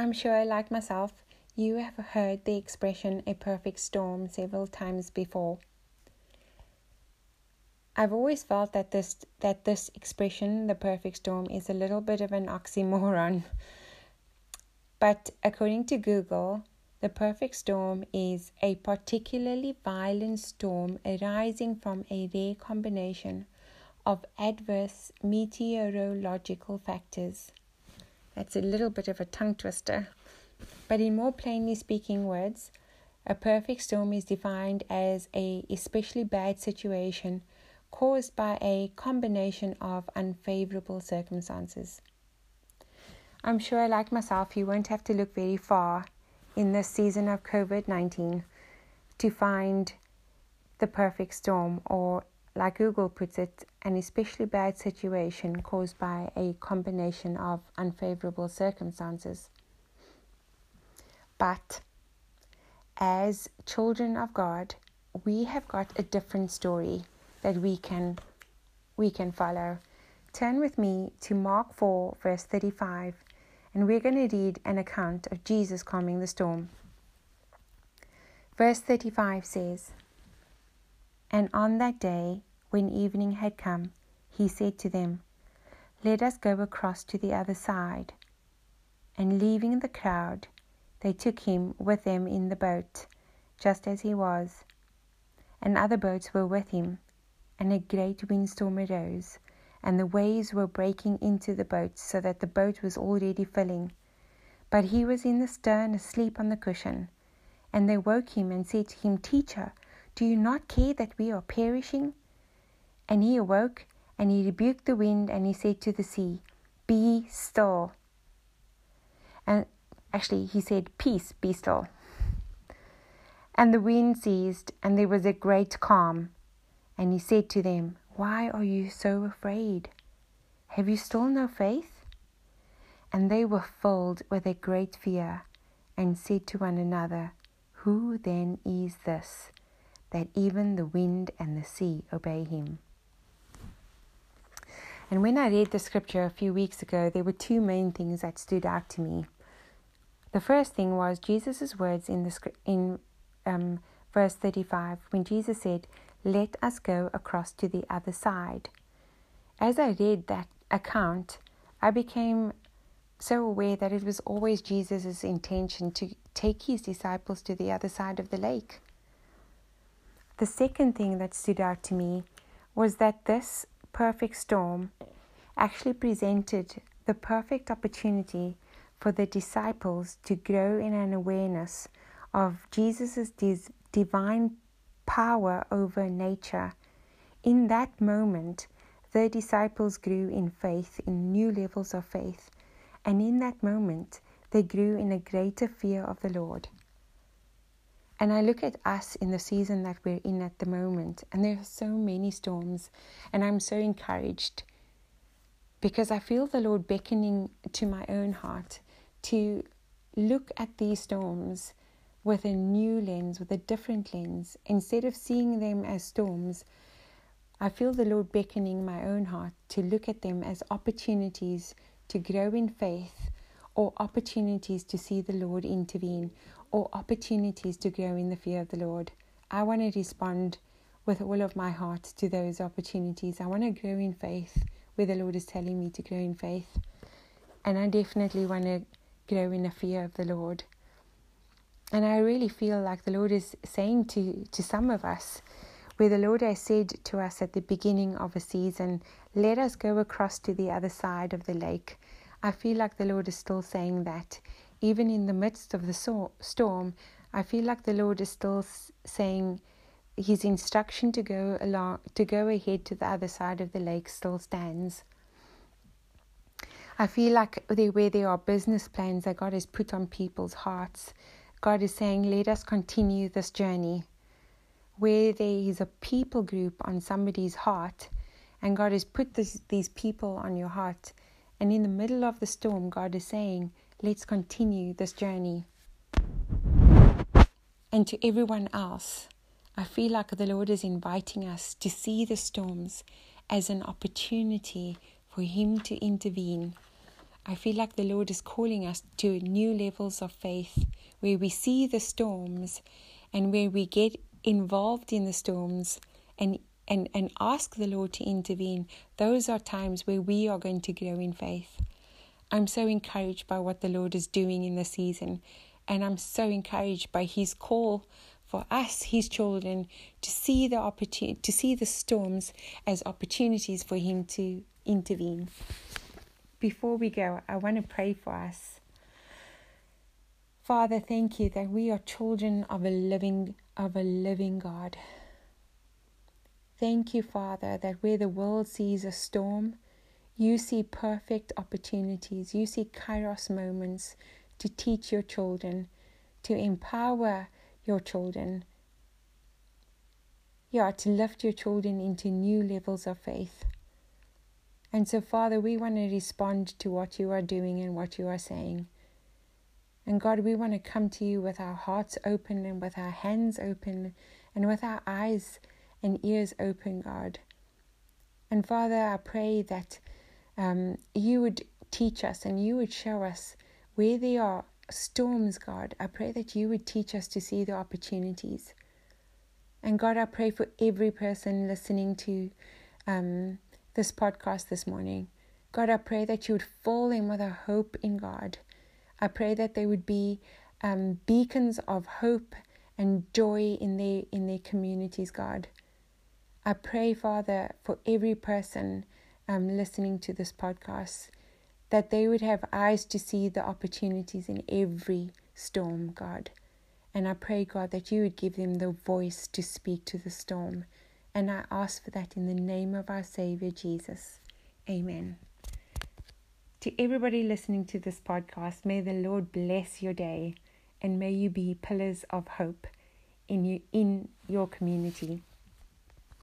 I'm sure, like myself, you have heard the expression a perfect storm several times before. I've always felt that this that this expression, the perfect storm, is a little bit of an oxymoron. But according to Google, the perfect storm is a particularly violent storm arising from a rare combination of adverse meteorological factors. That's a little bit of a tongue twister. But in more plainly speaking words, a perfect storm is defined as a especially bad situation caused by a combination of unfavorable circumstances. I'm sure, like myself, you won't have to look very far in this season of COVID 19 to find the perfect storm, or like Google puts it, an especially bad situation caused by a combination of unfavorable circumstances. But as children of God, we have got a different story that we can we can follow. Turn with me to Mark 4 verse 35 and we're going to read an account of Jesus calming the storm. Verse 35 says, And on that day, when evening had come, he said to them, Let us go across to the other side. And leaving the crowd, they took him with them in the boat, just as he was. And other boats were with him, and a great windstorm arose and the waves were breaking into the boat so that the boat was already filling. But he was in the stern asleep on the cushion. And they woke him and said to him, Teacher, do you not care that we are perishing? And he awoke and he rebuked the wind and he said to the sea, Be still. And actually, he said, Peace, be still. And the wind ceased, and there was a great calm. And he said to them, why are you so afraid? Have you still no faith? And they were filled with a great fear and said to one another, Who then is this, that even the wind and the sea obey him? And when I read the scripture a few weeks ago, there were two main things that stood out to me. The first thing was Jesus' words in the in um, verse 35 when Jesus said, let us go across to the other side. As I read that account, I became so aware that it was always Jesus' intention to take his disciples to the other side of the lake. The second thing that stood out to me was that this perfect storm actually presented the perfect opportunity for the disciples to grow in an awareness of Jesus' divine power over nature. In that moment, the disciples grew in faith, in new levels of faith, and in that moment, they grew in a greater fear of the Lord. And I look at us in the season that we're in at the moment, and there are so many storms, and I'm so encouraged because I feel the Lord beckoning to my own heart to look at these storms with a new lens, with a different lens. Instead of seeing them as storms, I feel the Lord beckoning my own heart to look at them as opportunities to grow in faith or opportunities to see the Lord intervene or opportunities to grow in the fear of the Lord. I want to respond with all of my heart to those opportunities. I want to grow in faith where the Lord is telling me to grow in faith. And I definitely want to grow in the fear of the Lord. And I really feel like the Lord is saying to, to some of us, where the Lord has said to us at the beginning of a season, let us go across to the other side of the lake. I feel like the Lord is still saying that. Even in the midst of the so- storm, I feel like the Lord is still saying his instruction to go along to go ahead to the other side of the lake still stands. I feel like there, where there are business plans that God has put on people's hearts, God is saying, let us continue this journey. Where there is a people group on somebody's heart, and God has put this, these people on your heart, and in the middle of the storm, God is saying, let's continue this journey. And to everyone else, I feel like the Lord is inviting us to see the storms as an opportunity for Him to intervene, I feel like the Lord is calling us to new levels of faith where we see the storms and where we get involved in the storms and and, and ask the Lord to intervene. Those are times where we are going to grow in faith. I'm so encouraged by what the Lord is doing in the season, and I'm so encouraged by His call for us, His children, to see the opportunity, to see the storms as opportunities for Him to intervene. Before we go, I want to pray for us. Father, thank you that we are children of a living of a living God. Thank you, Father, that where the world sees a storm, you see perfect opportunities. You see kairos moments to teach your children, to empower your children. Yeah, to lift your children into new levels of faith. And so, Father, we want to respond to what you are doing and what you are saying. And God, we want to come to you with our hearts open and with our hands open and with our eyes and ears open, God. And Father, I pray that um, you would teach us and you would show us where there are storms, God. I pray that you would teach us to see the opportunities. And God, I pray for every person listening to um, this podcast this morning. God, I pray that you would fill them with a hope in God. I pray that they would be um, beacons of hope and joy in their in their communities, God. I pray, Father, for every person um, listening to this podcast, that they would have eyes to see the opportunities in every storm, God. And I pray, God, that you would give them the voice to speak to the storm. And I ask for that in the name of our Savior Jesus. Amen. To everybody listening to this podcast, may the Lord bless your day and may you be pillars of hope in, you, in your community.